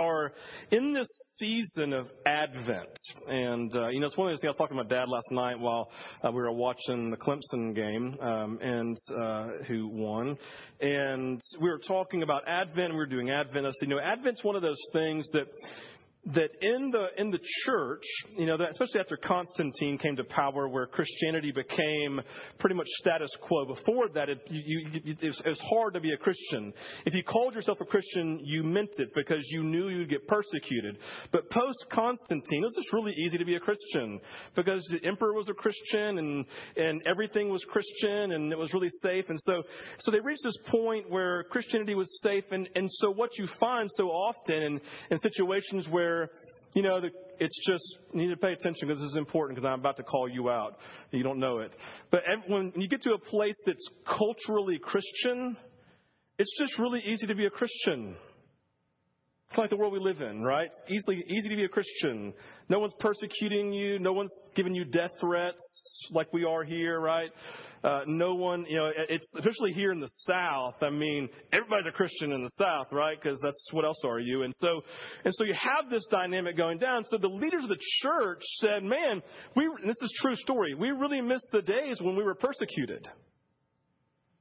are in this season of Advent. And, uh, you know, it's one of those things I was talking to my dad last night while uh, we were watching the Clemson game um, and uh, who won. And we were talking about Advent. and We were doing Advent. I said, you know, Advent's one of those things that that in the in the church, you know, especially after Constantine came to power, where Christianity became pretty much status quo. Before that, it, you, you, it, was, it was hard to be a Christian. If you called yourself a Christian, you meant it because you knew you'd get persecuted. But post Constantine, it was just really easy to be a Christian because the emperor was a Christian and and everything was Christian and it was really safe. And so so they reached this point where Christianity was safe. And and so what you find so often in, in situations where you know, the, it's just, you need to pay attention because this is important because I'm about to call you out. You don't know it. But when you get to a place that's culturally Christian, it's just really easy to be a Christian. It's like the world we live in, right? It's easily easy to be a Christian. No one's persecuting you. No one's giving you death threats like we are here, right? Uh, no one, you know, it's especially here in the South. I mean, everybody's a Christian in the South, right? Because that's what else are you? And so, and so you have this dynamic going down. So the leaders of the church said, "Man, we this is true story. We really missed the days when we were persecuted."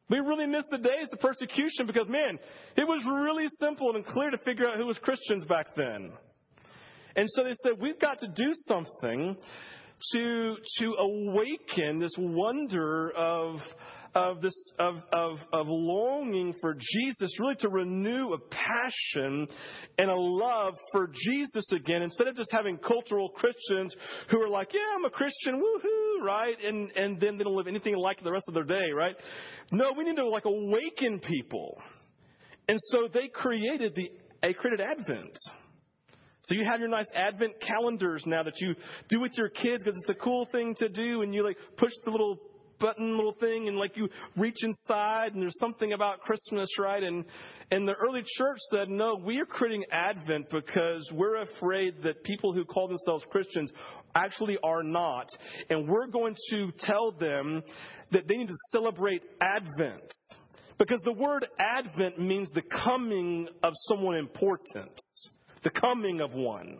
We really missed the days of persecution because, man, it was really simple and clear to figure out who was Christians back then. And so they said, we've got to do something to, to awaken this wonder of, of this of, of, of longing for Jesus, really to renew a passion and a love for Jesus again, instead of just having cultural Christians who are like, Yeah, I'm a Christian, woohoo, right? And and then they don't live anything like the rest of their day, right? No, we need to like awaken people. And so they created the they created Advent. So you have your nice Advent calendars now that you do with your kids because it's a cool thing to do, and you like push the little button little thing and like you reach inside and there's something about Christmas, right? And and the early church said, no, we are creating Advent because we're afraid that people who call themselves Christians actually are not. And we're going to tell them that they need to celebrate Advent. Because the word Advent means the coming of someone important, the coming of one.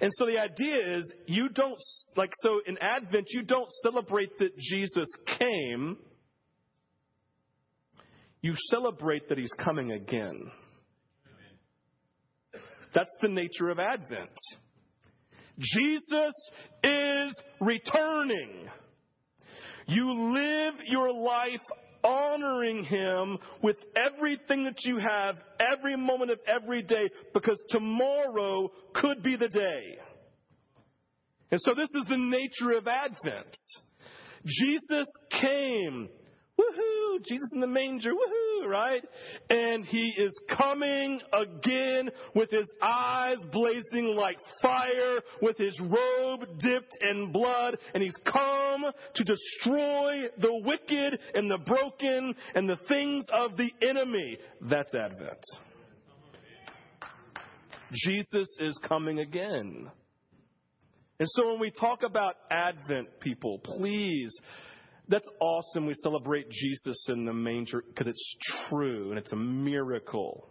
And so the idea is you don't, like, so in Advent, you don't celebrate that Jesus came, you celebrate that he's coming again. That's the nature of Advent. Jesus is returning. You live your life honoring Him with everything that you have, every moment of every day, because tomorrow could be the day. And so this is the nature of Advent. Jesus came. Woohoo! Jesus in the manger. Woohoo! Right? And he is coming again with his eyes blazing like fire, with his robe dipped in blood, and he's come to destroy the wicked and the broken and the things of the enemy. That's Advent. Jesus is coming again. And so when we talk about Advent, people, please, that's awesome. We celebrate Jesus in the manger because it's true and it's a miracle.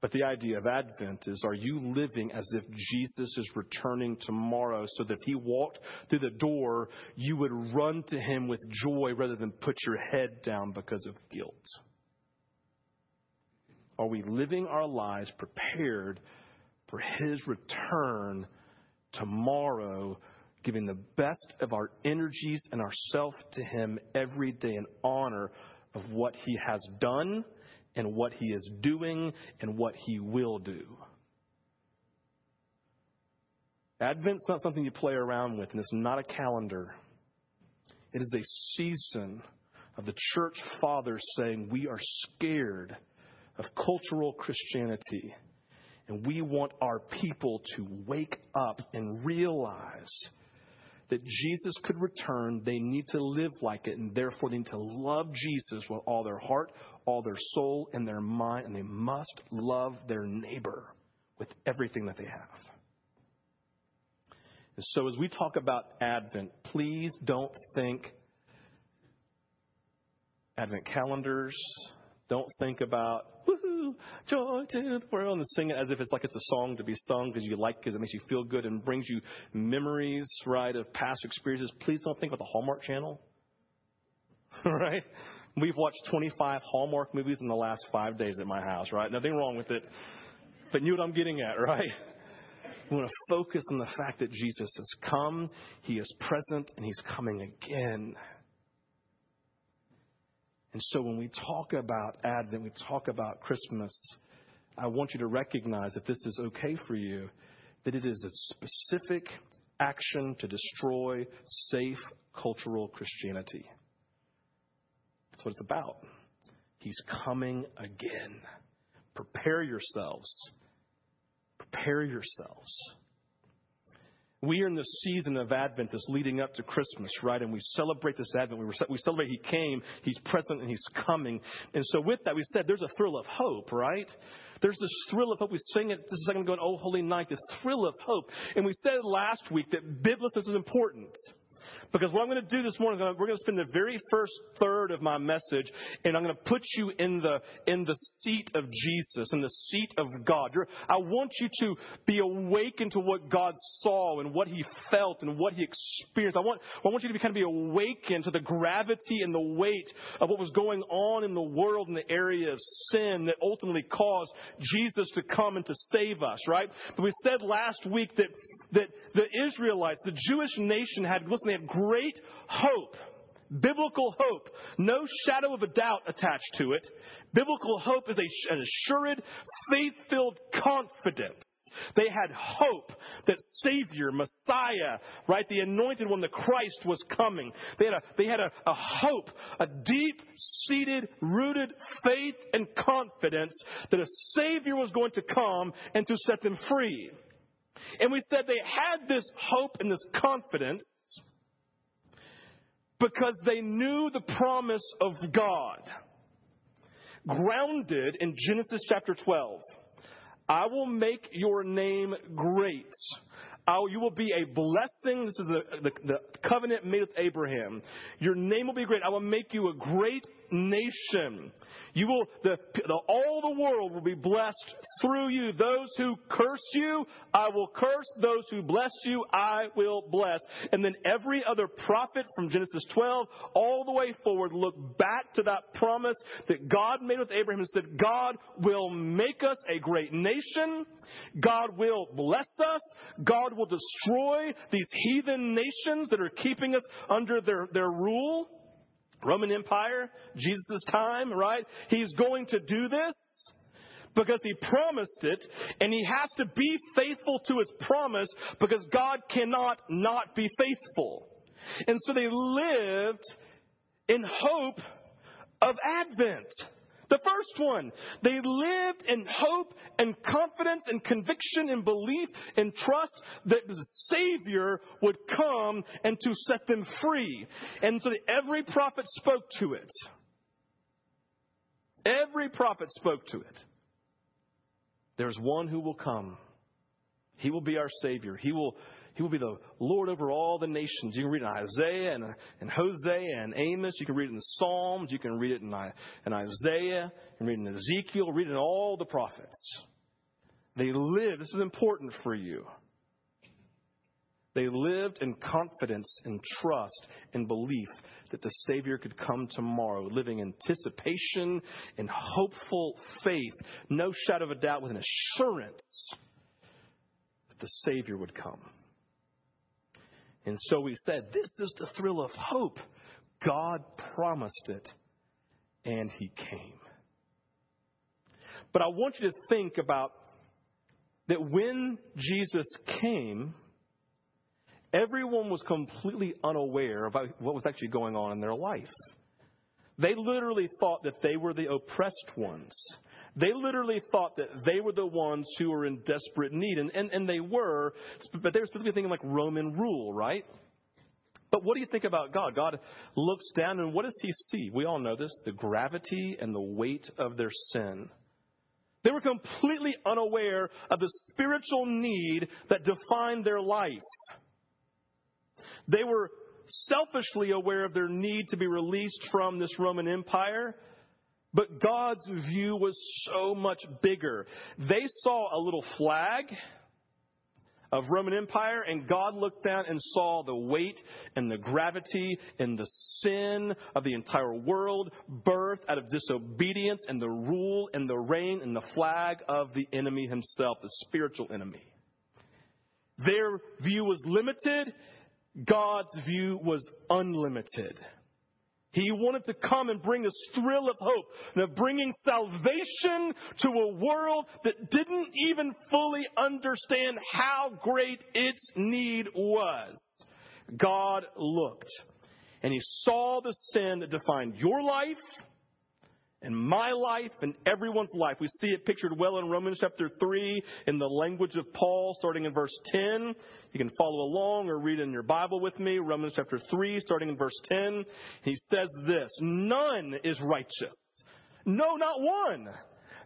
But the idea of Advent is are you living as if Jesus is returning tomorrow so that if he walked through the door, you would run to him with joy rather than put your head down because of guilt? Are we living our lives prepared for his return tomorrow, giving the best of our energies and ourself to Him every day in honor of what He has done and what He is doing and what He will do. Advent's not something you play around with, and it's not a calendar. It is a season of the church fathers saying, We are scared of cultural Christianity and we want our people to wake up and realize that Jesus could return. They need to live like it, and therefore they need to love Jesus with all their heart, all their soul, and their mind, and they must love their neighbor with everything that they have. And so, as we talk about Advent, please don't think Advent calendars. Don't think about, Joy to the world. And sing it as if it's like it's a song to be sung because you like because it makes you feel good and brings you memories, right, of past experiences. Please don't think about the Hallmark Channel. right? We've watched 25 Hallmark movies in the last five days at my house, right? Nothing wrong with it. But you know what I'm getting at, right? We want to focus on the fact that Jesus has come, He is present, and He's coming again. And so when we talk about Advent, we talk about Christmas, I want you to recognize if this is okay for you, that it is a specific action to destroy safe cultural Christianity. That's what it's about. He's coming again. Prepare yourselves Prepare yourselves. We are in the season of Advent that's leading up to Christmas, right? And we celebrate this Advent. We celebrate He came, He's present, and He's coming. And so, with that, we said there's a thrill of hope, right? There's this thrill of hope. We sing it this second going, Oh, Holy Night, the thrill of hope. And we said last week that biblicity is important. Because what I'm going to do this morning, we're going to spend the very first third of my message, and I'm going to put you in the in the seat of Jesus, in the seat of God. You're, I want you to be awakened to what God saw and what He felt and what He experienced. I want I want you to be kind of be awakened to the gravity and the weight of what was going on in the world in the area of sin that ultimately caused Jesus to come and to save us. Right? But we said last week that that the Israelites, the Jewish nation, had listen, they had great hope. Biblical hope. No shadow of a doubt attached to it. Biblical hope is a, an assured, faith filled confidence. They had hope that Savior, Messiah, right, the anointed one, the Christ was coming. They had a, they had a, a hope, a deep seated, rooted faith and confidence that a Savior was going to come and to set them free. And we said they had this hope and this confidence because they knew the promise of God, grounded in Genesis chapter 12. I will make your name great. you will be a blessing. This is the, the, the covenant made with Abraham. Your name will be great. I will make you a great nation. You will, the, the, all the world will be blessed through you. Those who curse you, I will curse. Those who bless you, I will bless. And then every other prophet from Genesis 12 all the way forward look back to that promise that God made with Abraham and said, God will make us a great nation. God will bless us. God will destroy these heathen nations that are keeping us under their, their rule. Roman Empire, Jesus' time, right? He's going to do this because he promised it, and he has to be faithful to his promise because God cannot not be faithful. And so they lived in hope of Advent. The first one, they lived in hope and confidence and conviction and belief and trust that the Savior would come and to set them free. And so every prophet spoke to it. Every prophet spoke to it. There's one who will come. He will be our Savior. He will he will be the Lord over all the nations. You can read in Isaiah and, and Hosea and Amos. You can read it in Psalms. You can read it in, in Isaiah. You can read it in Ezekiel. Read it in all the prophets. They lived, this is important for you. They lived in confidence and trust and belief that the Savior could come tomorrow, living anticipation and hopeful faith, no shadow of a doubt, with an assurance that the Savior would come. And so we said, this is the thrill of hope. God promised it, and He came. But I want you to think about that when Jesus came, everyone was completely unaware about what was actually going on in their life. They literally thought that they were the oppressed ones. They literally thought that they were the ones who were in desperate need. And, and, and they were, but they were specifically thinking like Roman rule, right? But what do you think about God? God looks down and what does he see? We all know this the gravity and the weight of their sin. They were completely unaware of the spiritual need that defined their life. They were selfishly aware of their need to be released from this Roman Empire, But God's view was so much bigger. They saw a little flag of Roman Empire, and God looked down and saw the weight and the gravity and the sin of the entire world birthed out of disobedience and the rule and the reign and the flag of the enemy himself, the spiritual enemy. Their view was limited, God's view was unlimited. He wanted to come and bring this thrill of hope of bringing salvation to a world that didn't even fully understand how great its need was. God looked and he saw the sin that defined your life in my life and everyone's life. We see it pictured well in Romans chapter 3 in the language of Paul, starting in verse 10. You can follow along or read in your Bible with me. Romans chapter 3, starting in verse 10. He says this None is righteous. No, not one.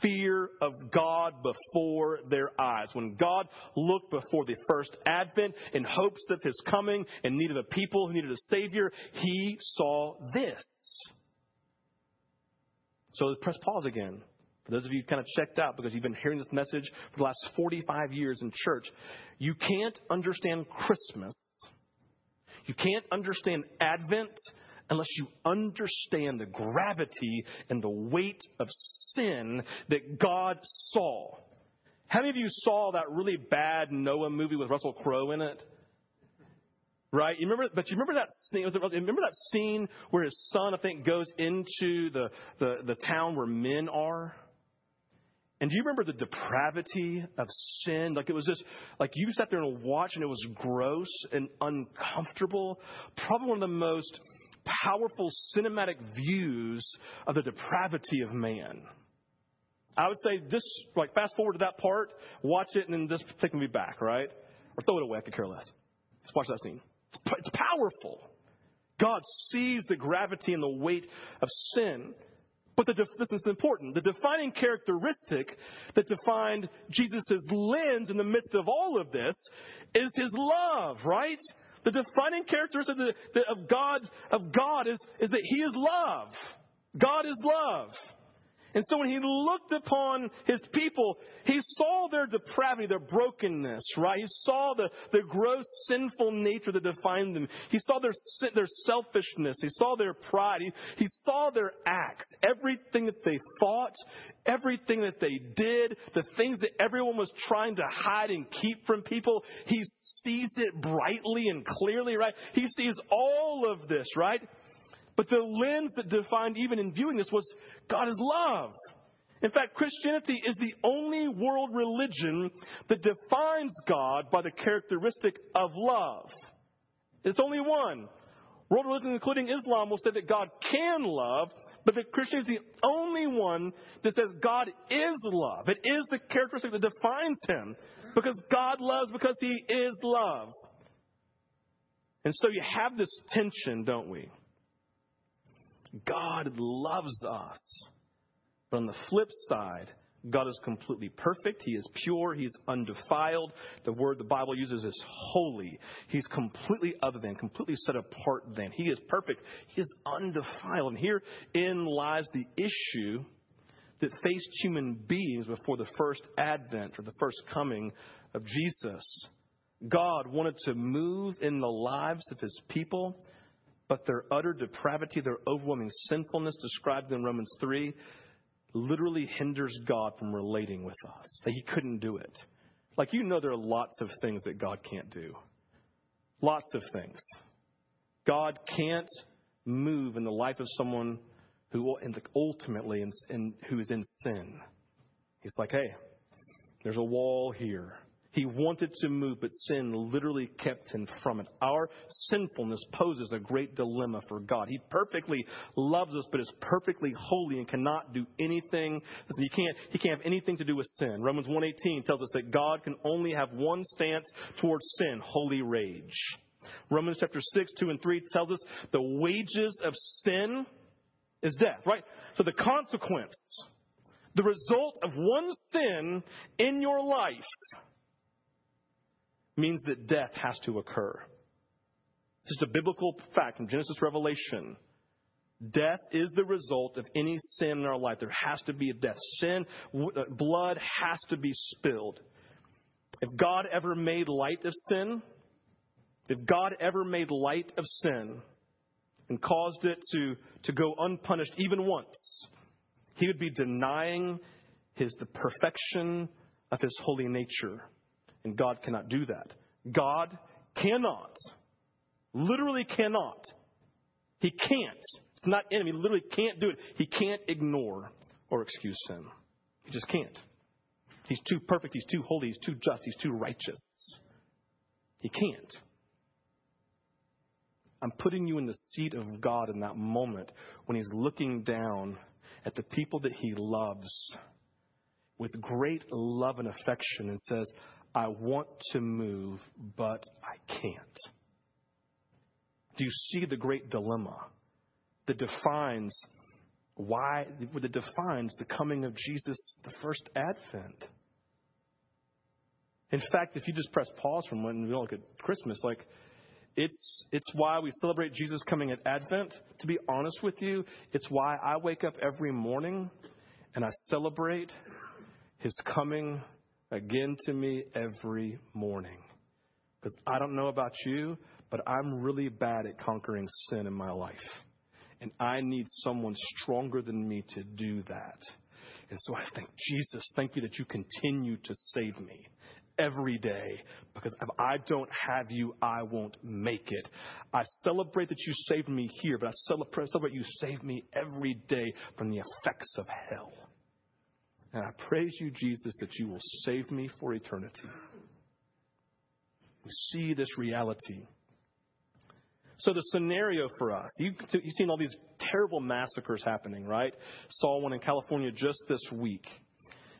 fear of God before their eyes. When God looked before the first advent in hopes of his coming and needed a people who needed a Savior, he saw this. So press pause again. For those of you kind of checked out because you've been hearing this message for the last 45 years in church, you can't understand Christmas. You can't understand Advent unless you understand the gravity and the weight of sin that God saw. How many of you saw that really bad Noah movie with Russell Crowe in it? Right? You remember, but you remember that scene? Remember that scene where his son, I think, goes into the, the, the town where men are? And do you remember the depravity of sin? Like it was just, like you sat there and watched and it was gross and uncomfortable. Probably one of the most powerful cinematic views of the depravity of man. I would say just like fast forward to that part, watch it, and then just take me back, right? Or throw it away. I could care less. Let's watch that scene. It's, powerful. God sees the gravity and the weight of sin. But the, this is important. The defining characteristic that defined Jesus' lens in the midst of all of this is his love, right? The defining characteristic of, the, of God, of God is, is that He is love. God is love. And so when he looked upon his people, he saw their depravity, their brokenness, right? He saw the, the gross sinful nature that defined them. He saw their, their selfishness. He saw their pride. He, he saw their acts, everything that they thought, everything that they did, the things that everyone was trying to hide and keep from people. He sees it brightly and clearly, right? He sees all of this, right? But the lens that defined even in viewing this was God is love. In fact, Christianity is the only world religion that defines God by the characteristic of love. It's only one. World religions, including Islam, will say that God can love, but that Christianity is the only one that says God is love. It is the characteristic that defines Him because God loves because He is love. And so you have this tension, don't we? God loves us. But on the flip side, God is completely perfect. He is pure. He's undefiled. The word the Bible uses is holy. He's completely other than, completely set apart than. He is perfect. He is undefiled. And herein lies the issue that faced human beings before the first advent or the first coming of Jesus. God wanted to move in the lives of his people but their utter depravity, their overwhelming sinfulness described in Romans 3, literally hinders God from relating with us. That He couldn't do it. Like, you know, there are lots of things that God can't do. Lots of things. God can't move in the life of someone who ultimately in, in, who is in sin. He's like, hey, there's a wall here. He wanted to move, but sin literally kept him from it. Our sinfulness poses a great dilemma for God. He perfectly loves us, but is perfectly holy and cannot do anything. Listen, he can't, he can't have anything to do with sin. Romans 1.18 tells us that God can only have one stance towards sin, holy rage. Romans chapter 6, 2 and 3 tells us the wages of sin is death, right? So the consequence, the result of one sin in your life means that death has to occur. This is a biblical fact from Genesis Revelation. Death is the result of any sin in our life. There has to be a death. Sin, uh, blood has to be spilled. If God ever made light of sin, if God ever made light of sin and caused it to, to go unpunished even once, he would be denying his the perfection of his holy nature. And God cannot do that. God cannot, literally cannot. He can't. It's not in him. He literally can't do it. He can't ignore or excuse sin. He just can't. He's too perfect. He's too holy. He's too just. He's too righteous. He can't. I'm putting you in the seat of God in that moment when He's looking down at the people that He loves with great love and affection and says, I want to move, but I can't. Do you see the great dilemma that defines why, that defines the coming of Jesus, the first advent? In fact, if you just press pause from when we look at Christmas, like, it's, it's why we celebrate Jesus coming at Advent. To be honest with you, it's why I wake up every morning and I celebrate his coming again to me every morning. Because I don't know about you, but I'm really bad at conquering sin in my life. And I need someone stronger than me to do that. And so I think, Jesus, thank you that you continue to save me every day because if I don't have you, I won't make it. I celebrate that you saved me here, but I celebrate, celebrate you saved me every day from the effects of hell. And I praise you, Jesus, that you will save me for eternity. We see this reality. So the scenario for us, you, you've seen all these terrible massacres happening, right? Saw one in California just this week.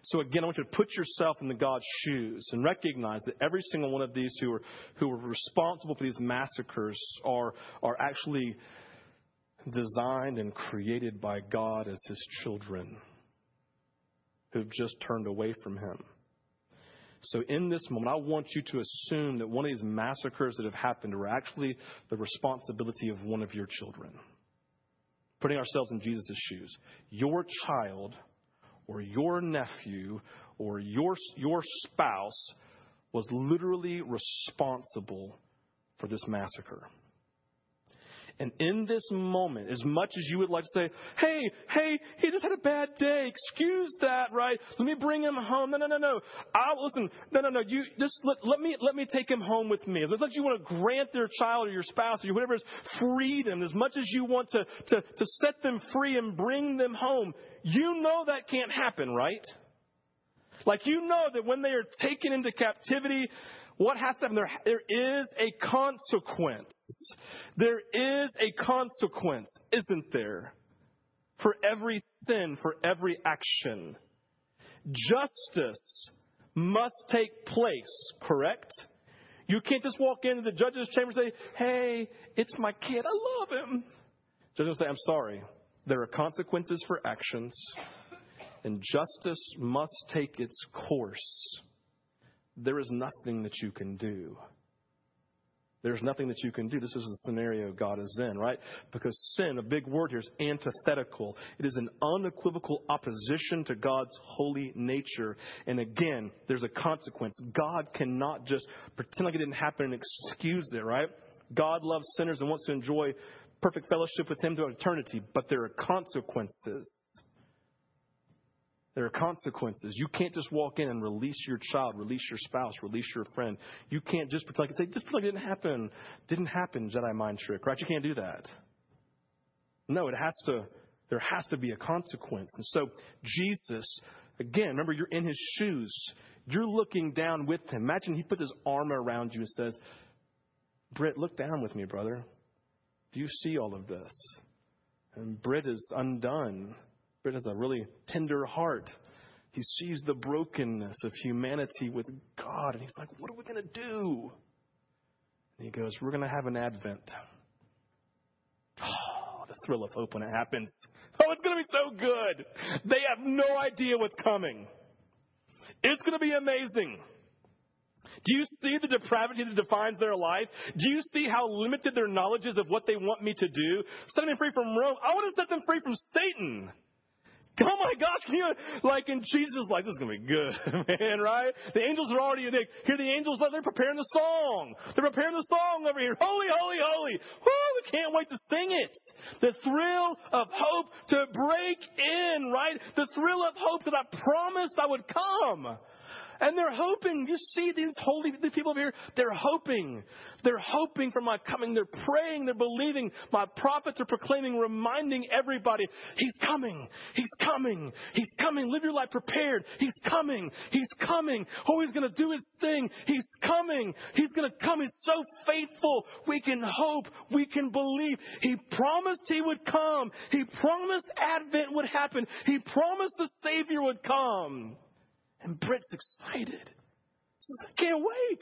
So again, I want you to put yourself in the God's shoes and recognize that every single one of these who are who are responsible for these massacres are are actually designed and created by God as his children who've just turned away from him. So, in this moment, I want you to assume that one of these massacres that have happened are actually the responsibility of one of your children. Putting ourselves in Jesus' shoes. Your child or your nephew or your, your spouse was literally responsible for this massacre. And in this moment, as much as you would like to say, hey, hey, he just had a bad day. Excuse that, right? Let me bring him home. No, no, no, no. I'll listen. No, no, no. You just let, let me let me take him home with me. As much as you want to grant their child or your spouse or whatever is freedom, as much as you want to, to, to set them free and bring them home, you know that can't happen, right? Like you know that when they are taken into captivity, what has to happen? There, there is a consequence. There is a consequence, isn't there? For every sin, for every action. Justice must take place, correct? You can't just walk into the judge's chamber and say, Hey, it's my kid. I love him. Judge will say, I'm sorry. There are consequences for actions, and justice must take its course there is nothing that you can do. There's nothing that you can do. This is the scenario God is in, right? Because sin, a big word here, is antithetical. It is an unequivocal opposition to God's holy nature. And again, there's a consequence. God cannot just pretend like it didn't happen and excuse it, right? God loves sinners and wants to enjoy perfect fellowship with Him to eternity, but there are consequences. There are consequences. You can't just walk in and release your child, release your spouse, release your friend. You can't just pretend like, say, just pretend like it didn't happen. Didn't happen, Jedi mind trick, right? You can't do that. No, it has to, there has to be a consequence. And so, Jesus, again, remember, you're in his shoes. You're looking down with him. Imagine he puts his arm around you and says, Britt, look down with me, brother. Do you see all of this? And Britt is undone. Britt has a really tender heart. He sees the brokenness of humanity with God, and he's like, What are we going to do? And he goes, We're going to have an Advent. Oh, the thrill of hope when it happens. Oh, it's going to be so good. They have no idea what's coming. It's going to be amazing. Do you see the depravity that defines their life? Do you see how limited their knowledge is of what they want me to do? Set me free from Rome. I want to set them free from Satan. Oh my gosh, can you, like in Jesus' life, this is going to be good, man, right? The angels are already, they hear the angels, they're preparing the song. They're preparing the song over here. Holy, holy, holy. Woo, we can't wait to sing it. The thrill of hope to break in, right? The thrill of hope that I promised I would come. And they're hoping. You see these holy these people here? They're hoping. They're hoping for my coming. They're praying. They're believing. My prophets are proclaiming, reminding everybody, He's coming. He's coming. He's coming. Live your life prepared. He's coming. He's coming. Oh, He's going to do His thing. He's coming. He's going to come. He's so faithful. We can hope. We can believe. He promised He would come. He promised Advent would happen. He promised the Savior would come. And Britt's excited. Says, I can't wait.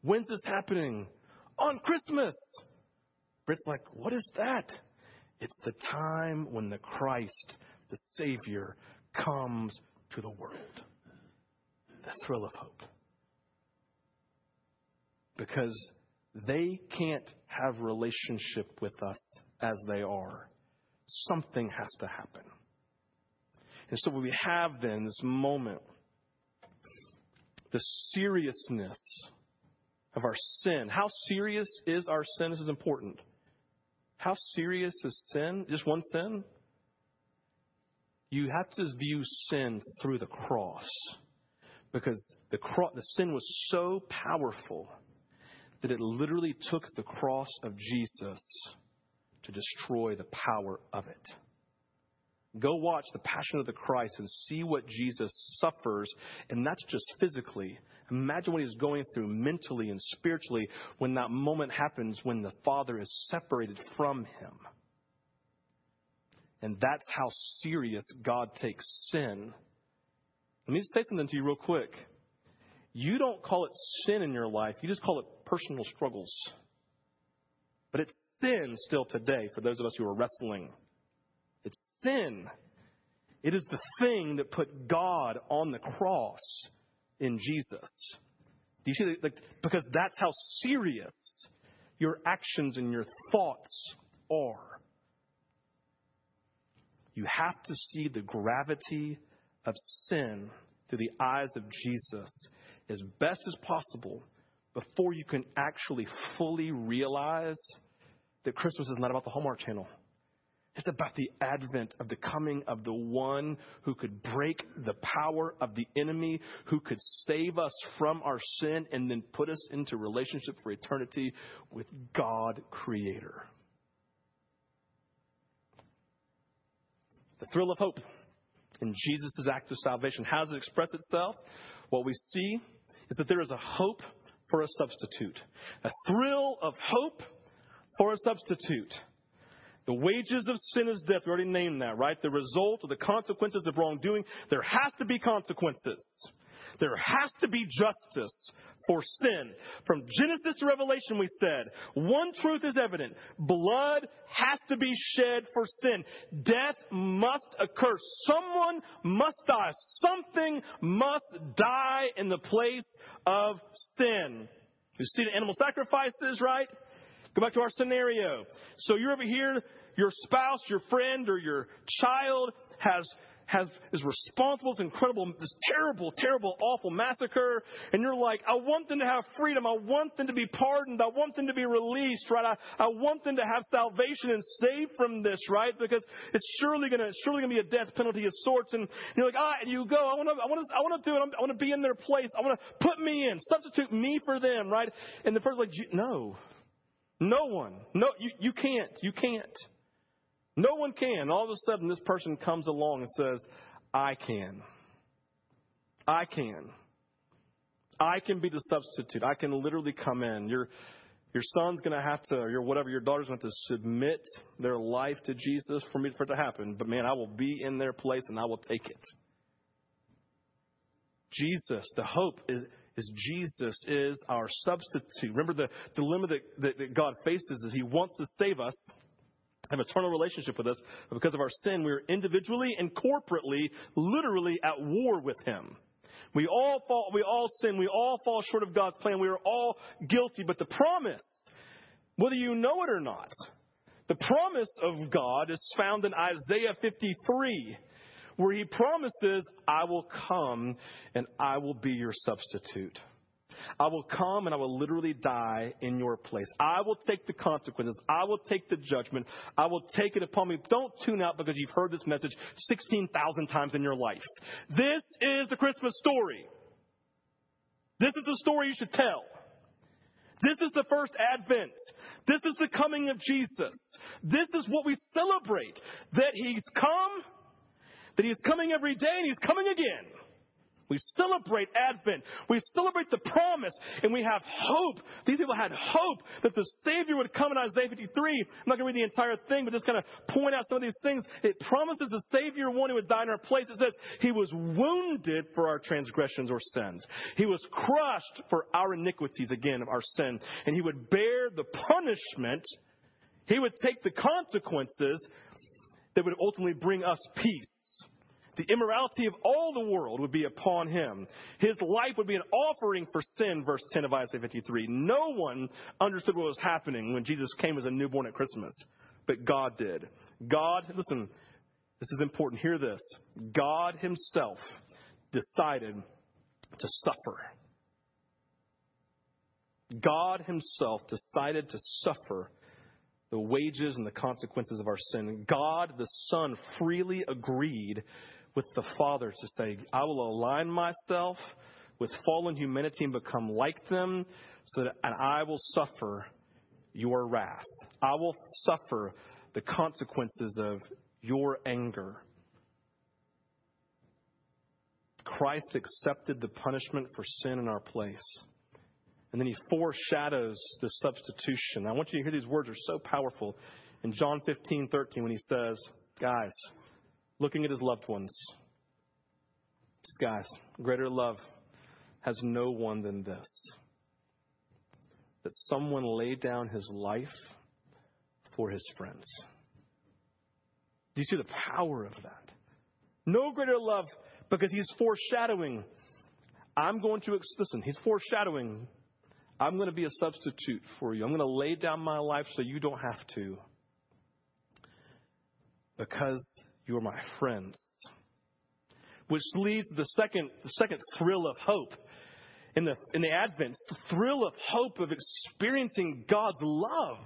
When's this happening? On Christmas. Britt's like, what is that? It's the time when the Christ, the Savior, comes to the world. The thrill of hope. Because they can't have relationship with us as they are. Something has to happen. And so we have then this moment the seriousness of our sin. How serious is our sin? This is important. How serious is sin? Just one sin? You have to view sin through the cross because the, cro- the sin was so powerful that it literally took the cross of Jesus to destroy the power of it. Go watch The Passion of the Christ and see what Jesus suffers, and that's just physically. Imagine what he's going through mentally and spiritually when that moment happens when the Father is separated from him. And that's how serious God takes sin. Let me just say something to you real quick. You don't call it sin in your life, you just call it personal struggles. But it's sin still today for those of us who are wrestling. It's sin. It is the thing that put God on the cross in Jesus. Do you see that? Like, because that's how serious your actions and your thoughts are. You have to see the gravity of sin through the eyes of Jesus as best as possible before you can actually fully realize that Christmas is not about the Hallmark Channel. It's about the advent of the coming of the one who could break the power of the enemy, who could save us from our sin and then put us into relationship for eternity with God Creator. The thrill of hope in Jesus' act of salvation. How does it express itself? What we see is that there is a hope for a substitute, a thrill of hope for a substitute. The wages of sin is death. We already named that, right? The result of the consequences of wrongdoing. There has to be consequences. There has to be justice for sin. From Genesis to Revelation, we said, one truth is evident. Blood has to be shed for sin. Death must occur. Someone must die. Something must die in the place of sin. You see the animal sacrifices, right? Go back to our scenario. So you're over here, your spouse, your friend, or your child has has is responsible this incredible, this terrible, terrible, awful massacre, and you're like, I want them to have freedom. I want them to be pardoned. I want them to be released, right? I, I want them to have salvation and saved from this, right? Because it's surely gonna, it's surely gonna be a death penalty of sorts. And you're like, ah, and you go, I want to, I want to, I want to do it. I want to be in their place. I want to put me in, substitute me for them, right? And the person's like, no, no one. No, you, you can't. You can't. No one can. All of a sudden, this person comes along and says, I can. I can. I can be the substitute. I can literally come in. Your, your son's going to have to, or your whatever, your daughter's going to have to submit their life to Jesus for me for it to happen. But man, I will be in their place and I will take it. Jesus, the hope is, is Jesus is our substitute. Remember the dilemma that, that, that God faces is He wants to save us, have an eternal relationship with us, but because of our sin, we're individually and corporately, literally at war with Him. We all fall, we all sin, we all fall short of God's plan, we are all guilty, but the promise, whether you know it or not, the promise of God is found in Isaiah 53 where he promises, I will come and I will be your substitute. I will come and I will literally die in your place. I will take the consequences. I will take the judgment. I will take it upon me. Don't tune out because you've heard this message 16,000 times in your life. This is the Christmas story. This is the story you should tell. This is the first advent. This is the coming of Jesus. This is what we celebrate. That He's come that He's coming every day and He's coming again. We celebrate Advent. We celebrate the promise and we have hope. These people had hope that the Savior would come in Isaiah 53. I'm not going to read the entire thing, but just kind of point out some of these things. It promises the Savior, one who would die in our place. It says, He was wounded for our transgressions or sins. He was crushed for our iniquities, again, of our sin. And He would bear the punishment. He would take the consequences that would ultimately bring us peace. The immorality of all the world would be upon him. His life would be an offering for sin, verse 10 of Isaiah 53. No one understood what was happening when Jesus came as a newborn at Christmas, but God did. God, listen, this is important. Hear this. God Himself decided to suffer. God Himself decided to suffer the wages and the consequences of our sin. God the Son freely agreed with the Father to say, I will align myself with fallen humanity and become like them, so that and I will suffer your wrath. I will suffer the consequences of your anger. Christ accepted the punishment for sin in our place. And then he foreshadows the substitution. I want you to hear these words are so powerful. In John 15, 13, when he says, Guys, looking at his loved ones. Just guys, greater love has no one than this that someone laid down his life for his friends. Do you see the power of that? No greater love because he's foreshadowing. I'm going to, listen, he's foreshadowing. I'm going to be a substitute for you. I'm going to lay down my life so you don't have to. Because you are my friends. Which leads to the second, the second thrill of hope in the, in the Advent, the thrill of hope of experiencing God's love.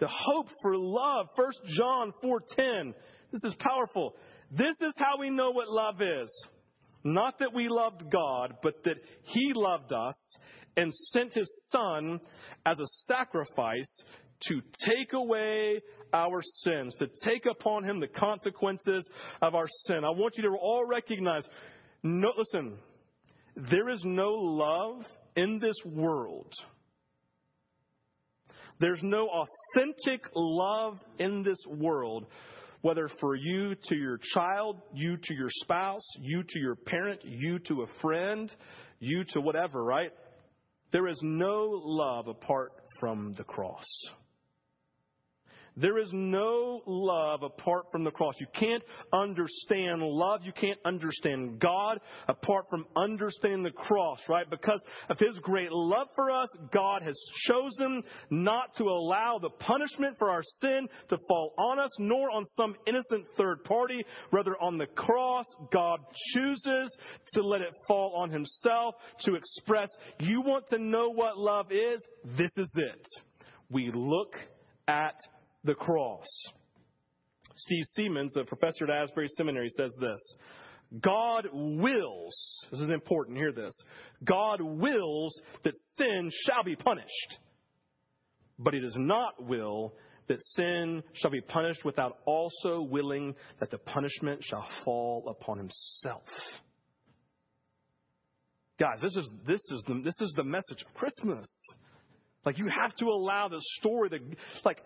The hope for love. 1 John 4.10. This is powerful. This is how we know what love is. Not that we loved God, but that He loved us and sent His Son as a sacrifice to take away our sins, to take upon him the consequences of our sin. I want you to all recognize no, listen, there is no love in this world. There's no authentic love in this world, whether for you to your child, you to your spouse, you to your parent, you to a friend, you to whatever, right? There is no love apart from the cross. There is no love apart from the cross. You can't understand love. You can't understand God apart from understanding the cross, right? Because of His great love for us, God has chosen not to allow the punishment for our sin to fall on us, nor on some innocent third party. Rather, on the cross, God chooses to let it fall on Himself to express, you want to know what love is? This is it. We look at the cross. Steve Seamands, a professor at Asbury Seminary, says this God wills, this is important, hear this. God wills that sin shall be punished, but he does not will that sin shall be punished without also willing that the punishment shall fall upon himself. Guys, this is, this is, the, this is the message of Christmas. Like, you have to allow the story to, like,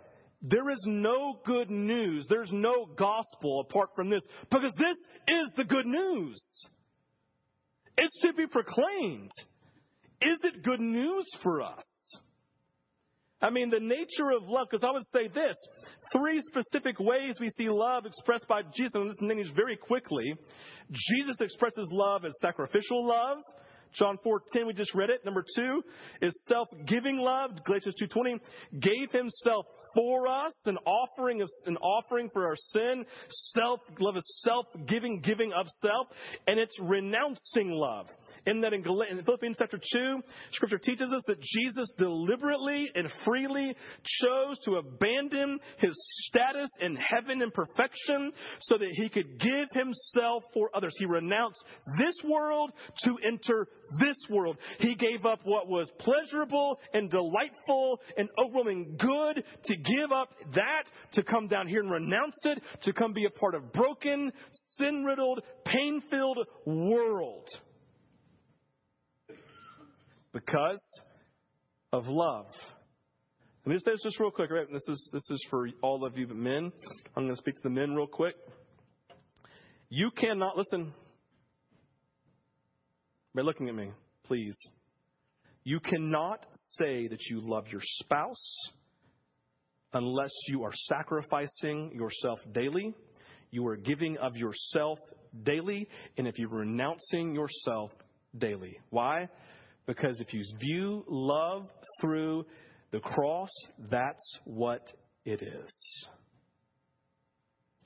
there is no good news. There's no gospel apart from this because this is the good news. It's to be proclaimed. Is it good news for us? I mean, the nature of love, because I would say this three specific ways we see love expressed by Jesus, and this names very quickly. Jesus expresses love as sacrificial love. John 4:10 we just read it. Number 2 is self-giving love. Galatians 2:20 gave himself for us, an offering of an offering for our sin. Self love is self-giving, giving of self, and it's renouncing love. In that in, in Philippians chapter 2, scripture teaches us that Jesus deliberately and freely chose to abandon his status in heaven and perfection so that he could give himself for others. He renounced this world to enter this world. He gave up what was pleasurable and delightful and overwhelming good to give up that, to come down here and renounce it, to come be a part of broken, sin riddled, pain filled world because of love. Let me just say this just real quick, right? This is this is for all of you men. I'm going to speak to the men real quick. You cannot listen. By looking at me, please. You cannot say that you love your spouse unless you are sacrificing yourself daily. You are giving of yourself daily, and if you're renouncing yourself daily. Why? Because if you view love through the cross, that's what it is.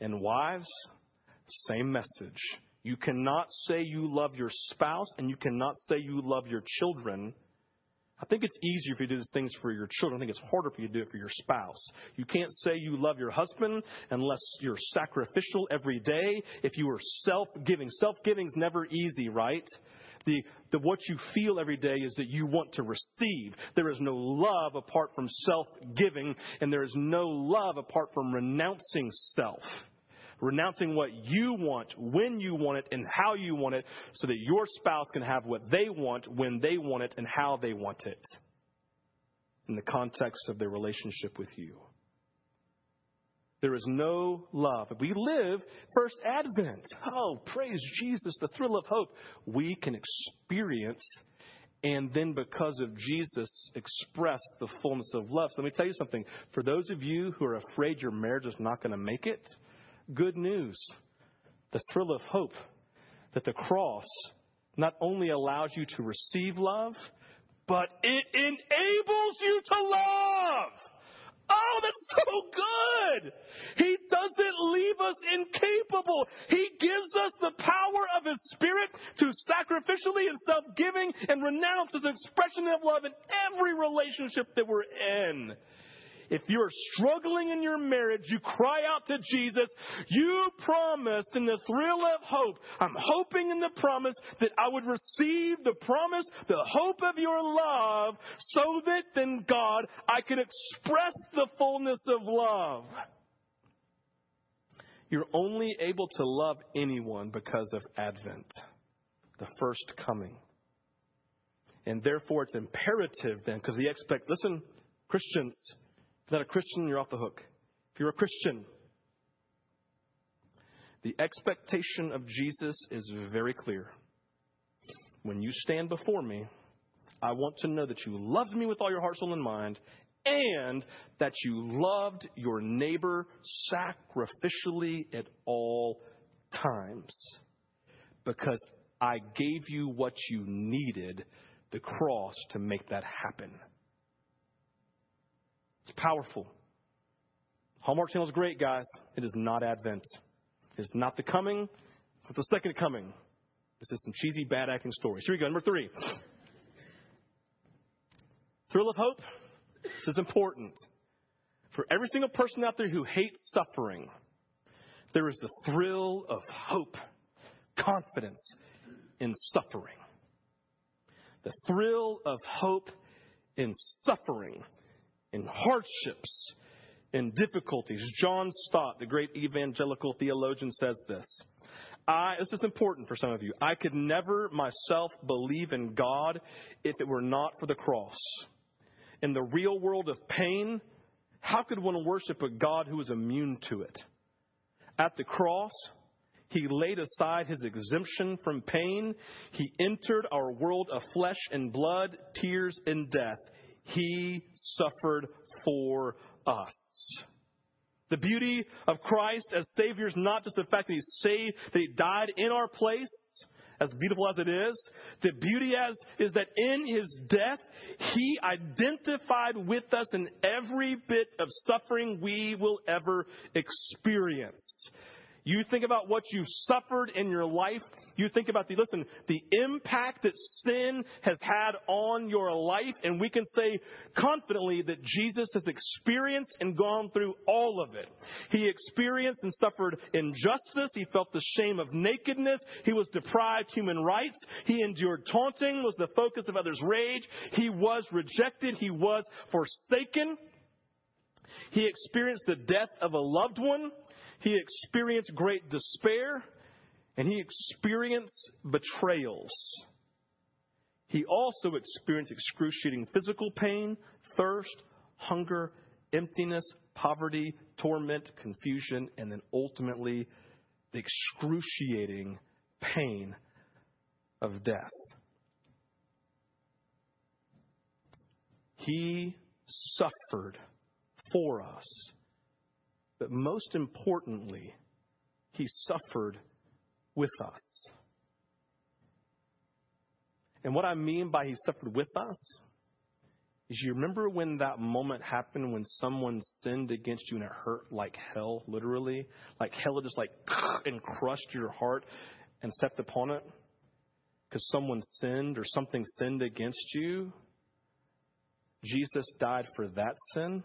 And wives, same message. You cannot say you love your spouse and you cannot say you love your children. I think it's easier if you do these things for your children. I think it's harder for you to do it for your spouse. You can't say you love your husband unless you're sacrificial every day. If you are self giving, self giving is never easy, right? The, the what you feel every day is that you want to receive. There is no love apart from self giving, and there is no love apart from renouncing self. Renouncing what you want, when you want it, and how you want it, so that your spouse can have what they want, when they want it, and how they want it. In the context of their relationship with you. There is no love. If we live first Advent, oh, praise Jesus, the thrill of hope, we can experience and then because of Jesus express the fullness of love. So let me tell you something. For those of you who are afraid your marriage is not going to make it, good news. The thrill of hope that the cross not only allows you to receive love, but it enables you to love. That's so good. He doesn't leave us incapable. He gives us the power of His Spirit to sacrificially and self giving and renounce His expression of love in every relationship that we're in. If you're struggling in your marriage, you cry out to Jesus. You promised in the thrill of hope. I'm hoping in the promise that I would receive the promise, the hope of your love, so that then, God, I can express the fullness of love. You're only able to love anyone because of Advent, the first coming. And therefore, it's imperative then, because the expect, listen, Christians, not a Christian, you're off the hook. If you're a Christian, the expectation of Jesus is very clear. When you stand before me, I want to know that you loved me with all your heart, soul, and mind, and that you loved your neighbor sacrificially at all times. Because I gave you what you needed, the cross, to make that happen. It's powerful. Hallmark Channel is great, guys. It is not Advent. It is not the coming. It's not the second coming. This is some cheesy, bad acting stories. Here we go. Number three. Thrill of hope. This is important. For every single person out there who hates suffering, there is the thrill of hope, confidence in suffering. The thrill of hope in suffering in hardships, in difficulties. John Stott, the great evangelical theologian, says this I, this is important for some of you. I could never myself believe in God if it were not for the cross. In the real world of pain, how could one worship a God who is immune to it? At the cross, he laid aside his exemption from pain. He entered our world of flesh and blood, tears and death. He suffered for us. The beauty of Christ as Savior is not just the fact that He saved, that He died in our place, as beautiful as it is. The beauty as is that in His death, He identified with us in every bit of suffering we will ever experience. You think about what you've suffered in your life. You think about the, listen, the impact that sin has had on your life. And we can say confidently that Jesus has experienced and gone through all of it. He experienced and suffered injustice. He felt the shame of nakedness. He was deprived human rights. He endured taunting, was the focus of others' rage. He was rejected. He was forsaken. He experienced the death of a loved one. He experienced great despair and he experienced betrayals. He also experienced excruciating physical pain, thirst, hunger, emptiness, poverty, torment, confusion, and then ultimately the excruciating pain of death. He suffered for us but most importantly, he suffered with us. And what I mean by he suffered with us is you remember when that moment happened when someone sinned against you and it hurt like hell, literally? Like hell just like and crushed your heart and stepped upon it? Because someone sinned or something sinned against you? Jesus died for that sin.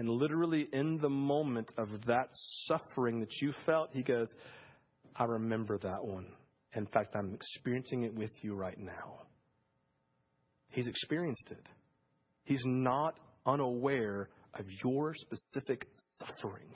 And literally, in the moment of that suffering that you felt, he goes, I remember that one. In fact, I'm experiencing it with you right now. He's experienced it. He's not unaware of your specific suffering,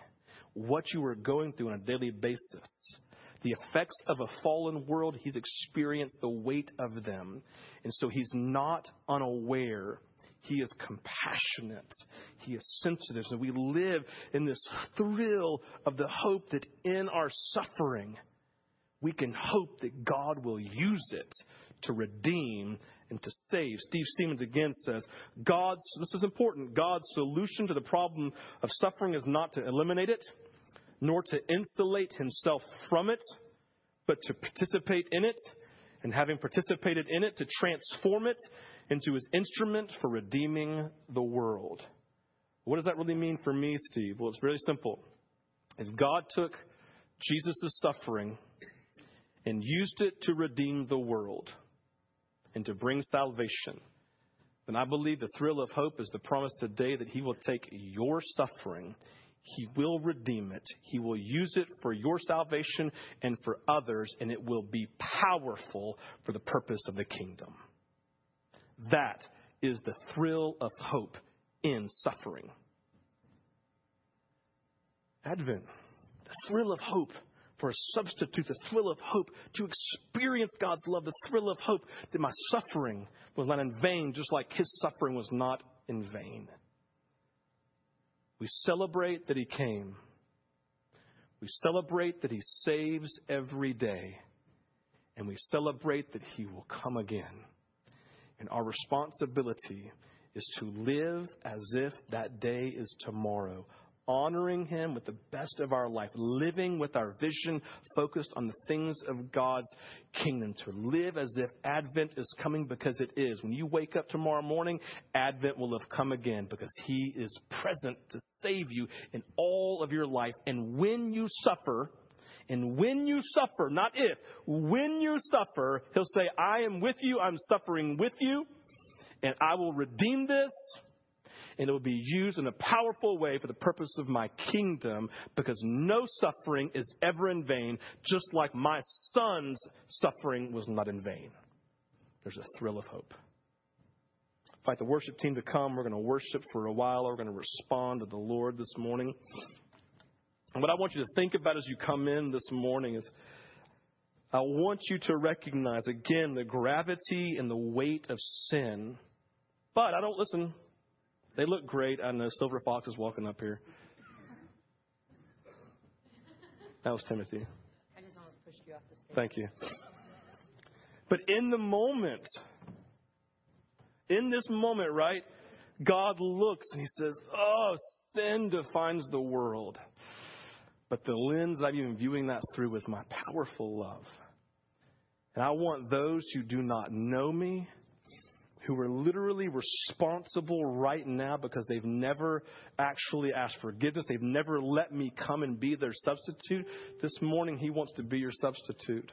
what you are going through on a daily basis. The effects of a fallen world, he's experienced the weight of them. And so he's not unaware he is compassionate. He is sensitive. So we live in this thrill of the hope that in our suffering, we can hope that God will use it to redeem and to save. Steve Seamands again says, God's, this is important, God's solution to the problem of suffering is not to eliminate it, nor to insulate himself from it, but to participate in it, and having participated in it, to transform it into his instrument for redeeming the world. What does that really mean for me, Steve? Well, it's very simple. If God took Jesus' suffering and used it to redeem the world and to bring salvation, then I believe the thrill of hope is the promise today that He will take your suffering, He will redeem it, He will use it for your salvation and for others, and it will be powerful for the purpose of the kingdom. That is the thrill of hope in suffering. Advent, the thrill of hope for a substitute, the thrill of hope to experience God's love, the thrill of hope that my suffering was not in vain, just like his suffering was not in vain. We celebrate that he came. We celebrate that he saves every day. And we celebrate that he will come again. And our responsibility is to live as if that day is tomorrow, honoring Him with the best of our life, living with our vision focused on the things of God's kingdom, to live as if Advent is coming because it is. When you wake up tomorrow morning, Advent will have come again because He is present to save you in all of your life. And when you suffer, and when you suffer, not if, when you suffer, he'll say, I am with you, I'm suffering with you, and I will redeem this, and it will be used in a powerful way for the purpose of my kingdom, because no suffering is ever in vain, just like my son's suffering was not in vain. There's a thrill of hope. Invite the worship team to come. We're going to worship for a while. We're going to respond to the Lord this morning. And what I want you to think about as you come in this morning is I want you to recognize again the gravity and the weight of sin. But I don't listen. They look great. I know Silver Fox is walking up here. That was Timothy. I just almost pushed you off the stage. Thank you. But in the moment, in this moment, right, God looks and he says, Oh, sin defines the world. But the lens I'm even viewing that through is my powerful love. And I want those who do not know me, who are literally responsible right now because they've never actually asked forgiveness, they've never let me come and be their substitute. This morning, He wants to be your substitute.